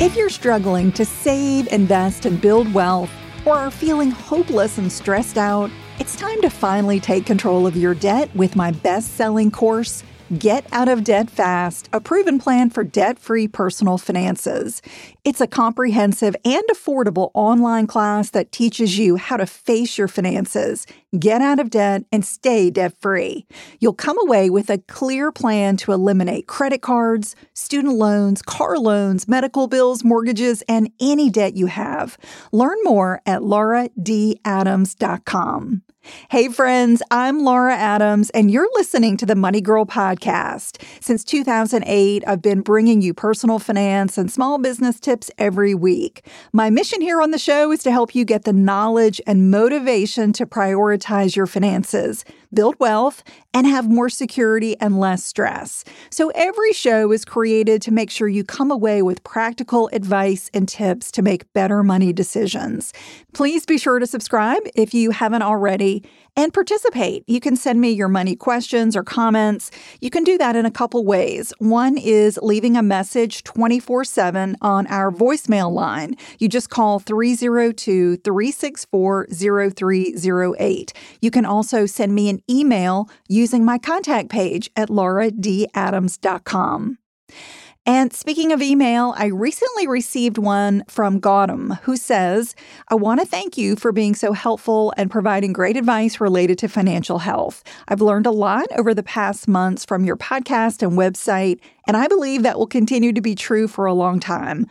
If you're struggling to save, invest, and build wealth, or are feeling hopeless and stressed out, it's time to finally take control of your debt with my best selling course. Get Out of Debt Fast, a proven plan for debt free personal finances. It's a comprehensive and affordable online class that teaches you how to face your finances, get out of debt, and stay debt free. You'll come away with a clear plan to eliminate credit cards, student loans, car loans, medical bills, mortgages, and any debt you have. Learn more at lauradadams.com. Hey, friends, I'm Laura Adams, and you're listening to the Money Girl podcast. Since 2008, I've been bringing you personal finance and small business tips every week. My mission here on the show is to help you get the knowledge and motivation to prioritize your finances, build wealth, and have more security and less stress. So every show is created to make sure you come away with practical advice and tips to make better money decisions. Please be sure to subscribe if you haven't already and participate. You can send me your money questions or comments. You can do that in a couple ways. One is leaving a message 24 7 on our voicemail line. You just call 302 364 0308. You can also send me an email using my contact page at lauradadams.com. And speaking of email, I recently received one from Gautam who says, I want to thank you for being so helpful and providing great advice related to financial health. I've learned a lot over the past months from your podcast and website, and I believe that will continue to be true for a long time.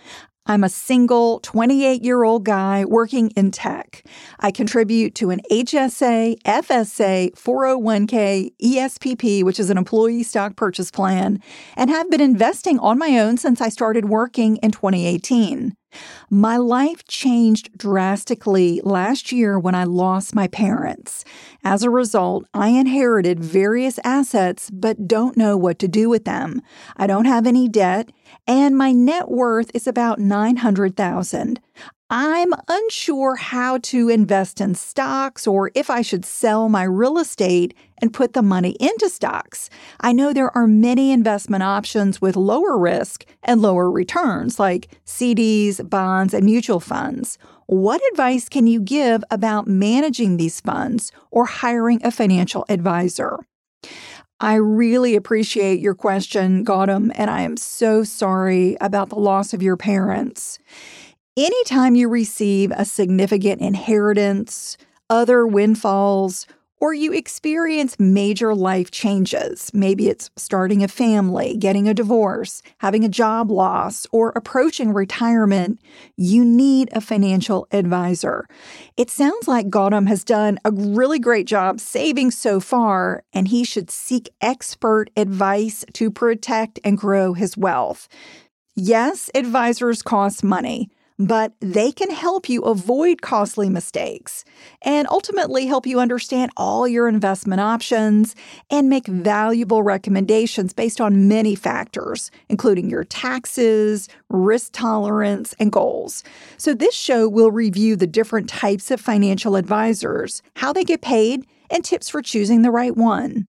I'm a single 28 year old guy working in tech. I contribute to an HSA, FSA, 401k, ESPP, which is an employee stock purchase plan, and have been investing on my own since I started working in 2018. My life changed drastically last year when I lost my parents. As a result, I inherited various assets but don't know what to do with them. I don't have any debt and my net worth is about 900,000. I'm unsure how to invest in stocks or if I should sell my real estate and put the money into stocks. I know there are many investment options with lower risk and lower returns, like CDs, bonds, and mutual funds. What advice can you give about managing these funds or hiring a financial advisor? I really appreciate your question, Gautam, and I am so sorry about the loss of your parents. Anytime you receive a significant inheritance, other windfalls, or you experience major life changes. Maybe it's starting a family, getting a divorce, having a job loss, or approaching retirement. You need a financial advisor. It sounds like Gautam has done a really great job saving so far, and he should seek expert advice to protect and grow his wealth. Yes, advisors cost money but they can help you avoid costly mistakes and ultimately help you understand all your investment options and make valuable recommendations based on many factors, including your taxes, risk tolerance, and goals. So, this show will review the different types of financial advisors, how they get paid, and tips for choosing the right one.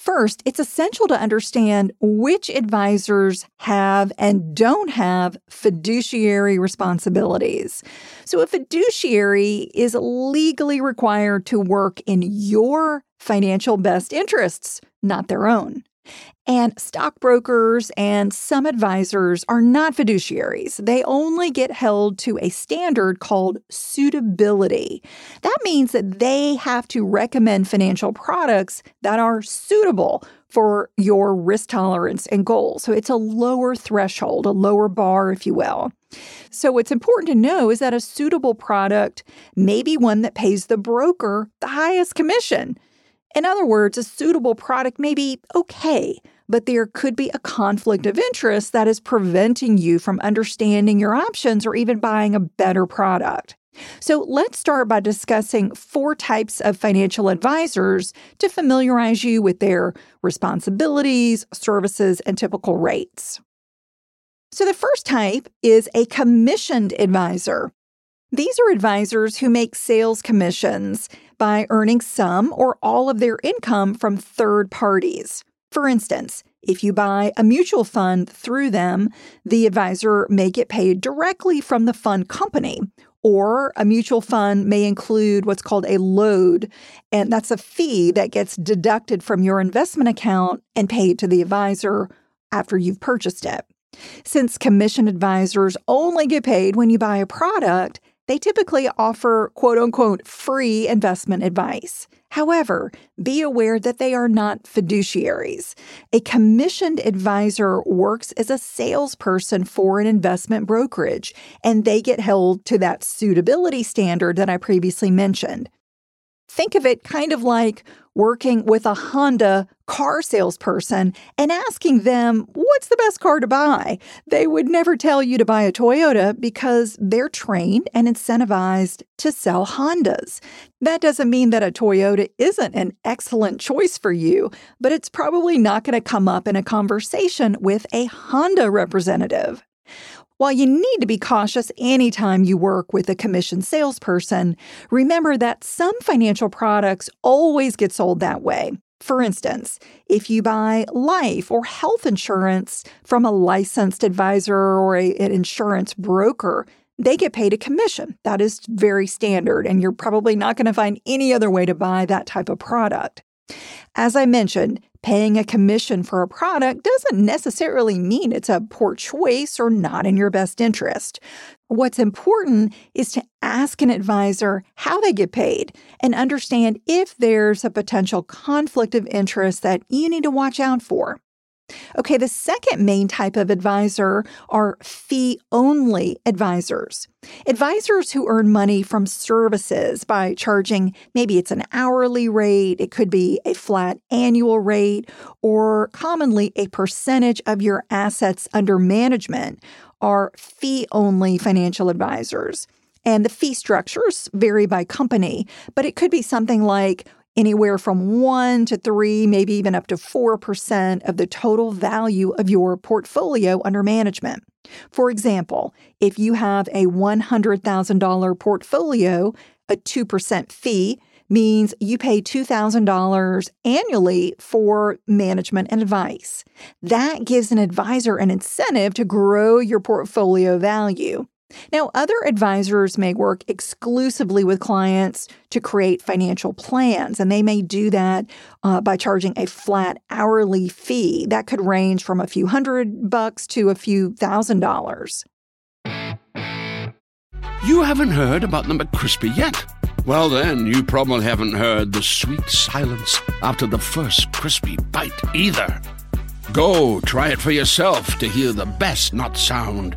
First, it's essential to understand which advisors have and don't have fiduciary responsibilities. So, a fiduciary is legally required to work in your financial best interests, not their own. And stockbrokers and some advisors are not fiduciaries. They only get held to a standard called suitability. That means that they have to recommend financial products that are suitable for your risk tolerance and goals. So it's a lower threshold, a lower bar, if you will. So, what's important to know is that a suitable product may be one that pays the broker the highest commission. In other words, a suitable product may be okay, but there could be a conflict of interest that is preventing you from understanding your options or even buying a better product. So let's start by discussing four types of financial advisors to familiarize you with their responsibilities, services, and typical rates. So the first type is a commissioned advisor. These are advisors who make sales commissions by earning some or all of their income from third parties. For instance, if you buy a mutual fund through them, the advisor may get paid directly from the fund company. Or a mutual fund may include what's called a load, and that's a fee that gets deducted from your investment account and paid to the advisor after you've purchased it. Since commission advisors only get paid when you buy a product, they typically offer quote unquote free investment advice. However, be aware that they are not fiduciaries. A commissioned advisor works as a salesperson for an investment brokerage, and they get held to that suitability standard that I previously mentioned. Think of it kind of like working with a Honda car salesperson and asking them what's the best car to buy. They would never tell you to buy a Toyota because they're trained and incentivized to sell Hondas. That doesn't mean that a Toyota isn't an excellent choice for you, but it's probably not going to come up in a conversation with a Honda representative. While you need to be cautious anytime you work with a commission salesperson, remember that some financial products always get sold that way. For instance, if you buy life or health insurance from a licensed advisor or a, an insurance broker, they get paid a commission. That is very standard, and you're probably not going to find any other way to buy that type of product. As I mentioned, paying a commission for a product doesn't necessarily mean it's a poor choice or not in your best interest. What's important is to ask an advisor how they get paid and understand if there's a potential conflict of interest that you need to watch out for. Okay, the second main type of advisor are fee only advisors. Advisors who earn money from services by charging maybe it's an hourly rate, it could be a flat annual rate, or commonly a percentage of your assets under management are fee only financial advisors. And the fee structures vary by company, but it could be something like anywhere from 1 to 3, maybe even up to 4% of the total value of your portfolio under management. For example, if you have a $100,000 portfolio, a 2% fee means you pay $2,000 annually for management and advice. That gives an advisor an incentive to grow your portfolio value. Now, other advisors may work exclusively with clients to create financial plans, and they may do that uh, by charging a flat hourly fee that could range from a few hundred bucks to a few thousand dollars. You haven't heard about the McCrispy yet? Well, then, you probably haven't heard the sweet silence after the first crispy bite either. Go try it for yourself to hear the best nut sound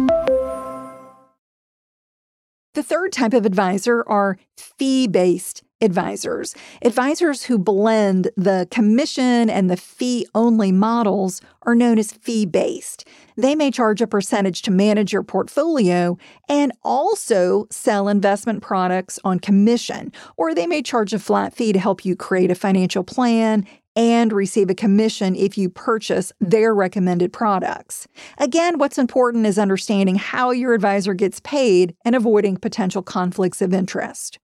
The third type of advisor are fee based advisors. Advisors who blend the commission and the fee only models are known as fee based. They may charge a percentage to manage your portfolio and also sell investment products on commission, or they may charge a flat fee to help you create a financial plan and receive a commission if you purchase their recommended products. Again, what's important is understanding how your advisor gets paid and avoiding potential conflicts of interest.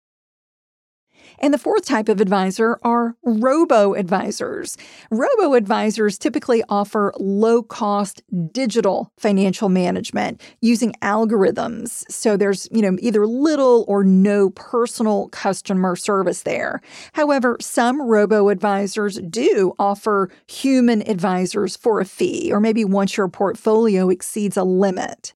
And the fourth type of advisor are robo advisors. Robo advisors typically offer low cost digital financial management using algorithms. So there's, you know, either little or no personal customer service there. However, some robo advisors do offer human advisors for a fee, or maybe once your portfolio exceeds a limit.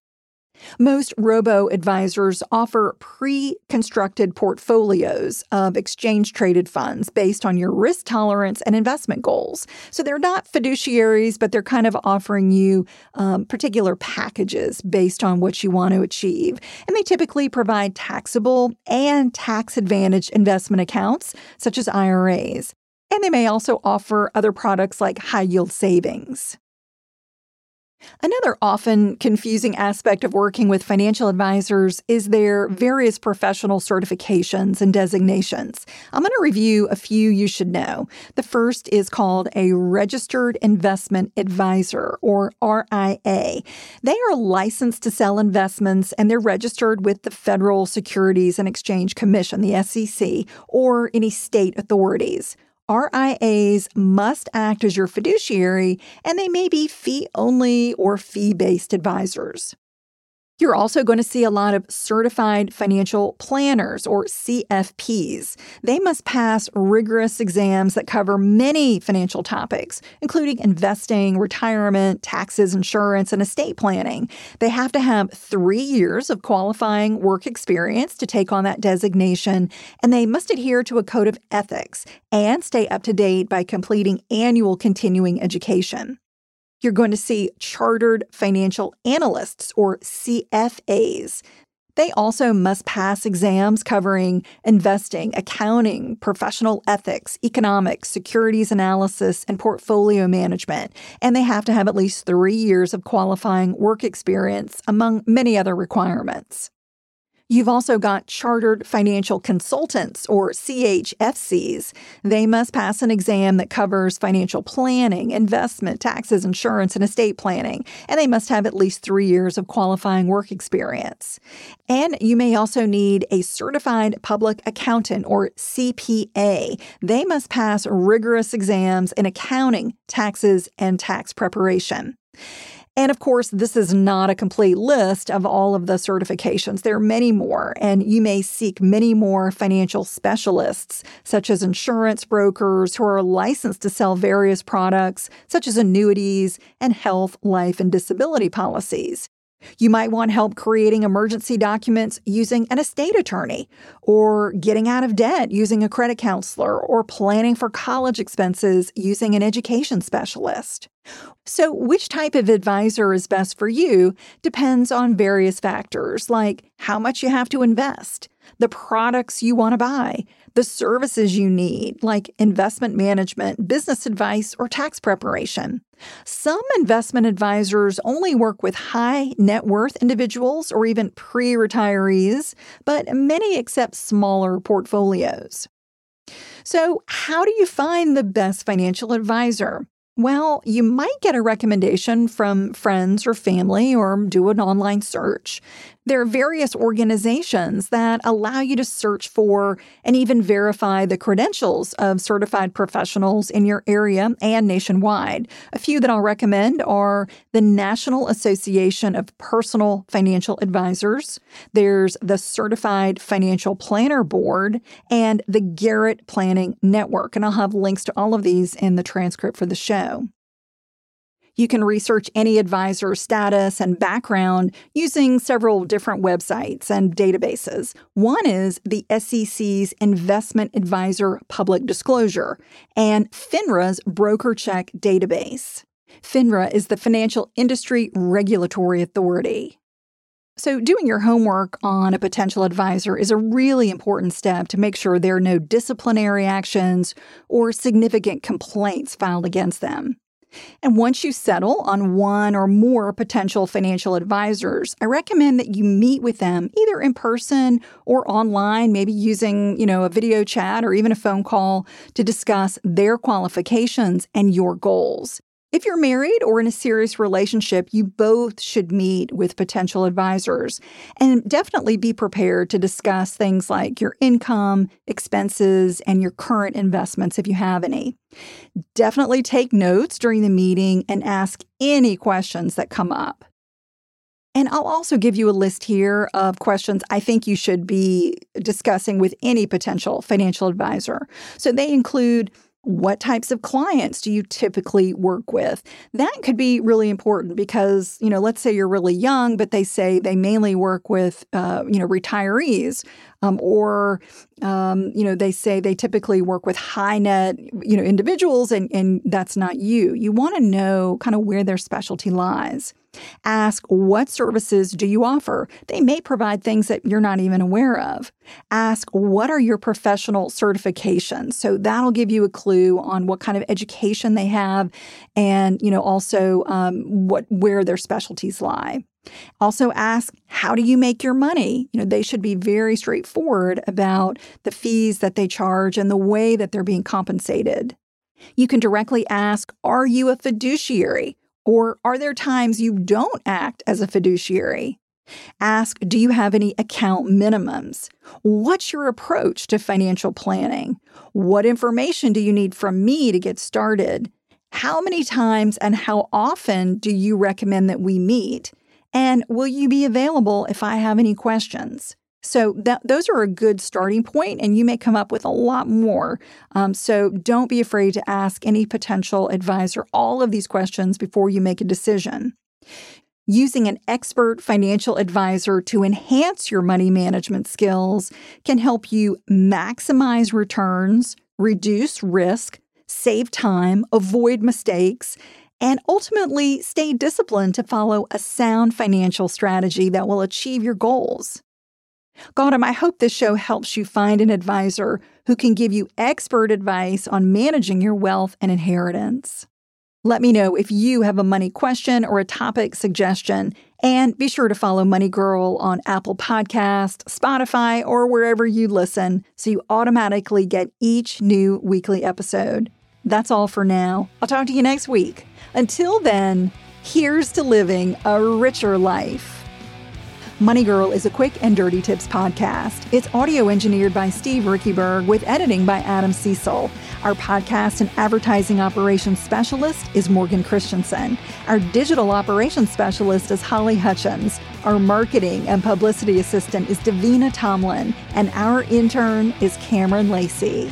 Most robo advisors offer pre constructed portfolios of exchange traded funds based on your risk tolerance and investment goals. So they're not fiduciaries, but they're kind of offering you um, particular packages based on what you want to achieve. And they typically provide taxable and tax advantaged investment accounts, such as IRAs. And they may also offer other products like high yield savings. Another often confusing aspect of working with financial advisors is their various professional certifications and designations. I'm going to review a few you should know. The first is called a Registered Investment Advisor, or RIA. They are licensed to sell investments and they're registered with the Federal Securities and Exchange Commission, the SEC, or any state authorities. RIAs must act as your fiduciary, and they may be fee only or fee based advisors. You're also going to see a lot of certified financial planners or CFPs. They must pass rigorous exams that cover many financial topics, including investing, retirement, taxes, insurance, and estate planning. They have to have three years of qualifying work experience to take on that designation, and they must adhere to a code of ethics and stay up to date by completing annual continuing education. You're going to see chartered financial analysts or CFAs. They also must pass exams covering investing, accounting, professional ethics, economics, securities analysis, and portfolio management. And they have to have at least three years of qualifying work experience, among many other requirements. You've also got chartered financial consultants or CHFCs. They must pass an exam that covers financial planning, investment, taxes, insurance, and estate planning, and they must have at least three years of qualifying work experience. And you may also need a certified public accountant or CPA. They must pass rigorous exams in accounting, taxes, and tax preparation. And of course, this is not a complete list of all of the certifications. There are many more, and you may seek many more financial specialists, such as insurance brokers who are licensed to sell various products, such as annuities and health, life, and disability policies. You might want help creating emergency documents using an estate attorney, or getting out of debt using a credit counselor, or planning for college expenses using an education specialist. So, which type of advisor is best for you depends on various factors like how much you have to invest, the products you want to buy, the services you need, like investment management, business advice, or tax preparation. Some investment advisors only work with high net worth individuals or even pre retirees, but many accept smaller portfolios. So, how do you find the best financial advisor? Well, you might get a recommendation from friends or family or do an online search. There are various organizations that allow you to search for and even verify the credentials of certified professionals in your area and nationwide. A few that I'll recommend are the National Association of Personal Financial Advisors, there's the Certified Financial Planner Board, and the Garrett Planning Network. And I'll have links to all of these in the transcript for the show. You can research any advisor status and background using several different websites and databases. One is the SEC's Investment Advisor Public Disclosure and FINRA's BrokerCheck database. FINRA is the Financial Industry Regulatory Authority. So, doing your homework on a potential advisor is a really important step to make sure there are no disciplinary actions or significant complaints filed against them. And once you settle on one or more potential financial advisors, I recommend that you meet with them either in person or online, maybe using, you know, a video chat or even a phone call to discuss their qualifications and your goals. If you're married or in a serious relationship, you both should meet with potential advisors and definitely be prepared to discuss things like your income, expenses, and your current investments if you have any. Definitely take notes during the meeting and ask any questions that come up. And I'll also give you a list here of questions I think you should be discussing with any potential financial advisor. So they include what types of clients do you typically work with? That could be really important because, you know, let's say you're really young, but they say they mainly work with, uh, you know, retirees, um, or, um, you know, they say they typically work with high net, you know, individuals, and, and that's not you. You want to know kind of where their specialty lies. Ask what services do you offer? They may provide things that you're not even aware of. Ask what are your professional certifications? So that'll give you a clue on what kind of education they have, and you know also um, what where their specialties lie. Also ask how do you make your money? You know, they should be very straightforward about the fees that they charge and the way that they're being compensated. You can directly ask, are you a fiduciary? Or are there times you don't act as a fiduciary? Ask, do you have any account minimums? What's your approach to financial planning? What information do you need from me to get started? How many times and how often do you recommend that we meet? And will you be available if I have any questions? So that those are a good starting point, and you may come up with a lot more. Um, so don't be afraid to ask any potential advisor all of these questions before you make a decision. Using an expert financial advisor to enhance your money management skills can help you maximize returns, reduce risk, save time, avoid mistakes, and ultimately stay disciplined to follow a sound financial strategy that will achieve your goals. Gautam, I hope this show helps you find an advisor who can give you expert advice on managing your wealth and inheritance. Let me know if you have a money question or a topic suggestion, and be sure to follow Money Girl on Apple Podcast, Spotify, or wherever you listen so you automatically get each new weekly episode. That's all for now. I'll talk to you next week. Until then, here's to living a richer life. Money Girl is a quick and dirty tips podcast. It's audio engineered by Steve Riekeberg with editing by Adam Cecil. Our podcast and advertising operations specialist is Morgan Christensen. Our digital operations specialist is Holly Hutchins. Our marketing and publicity assistant is Davina Tomlin. And our intern is Cameron Lacey.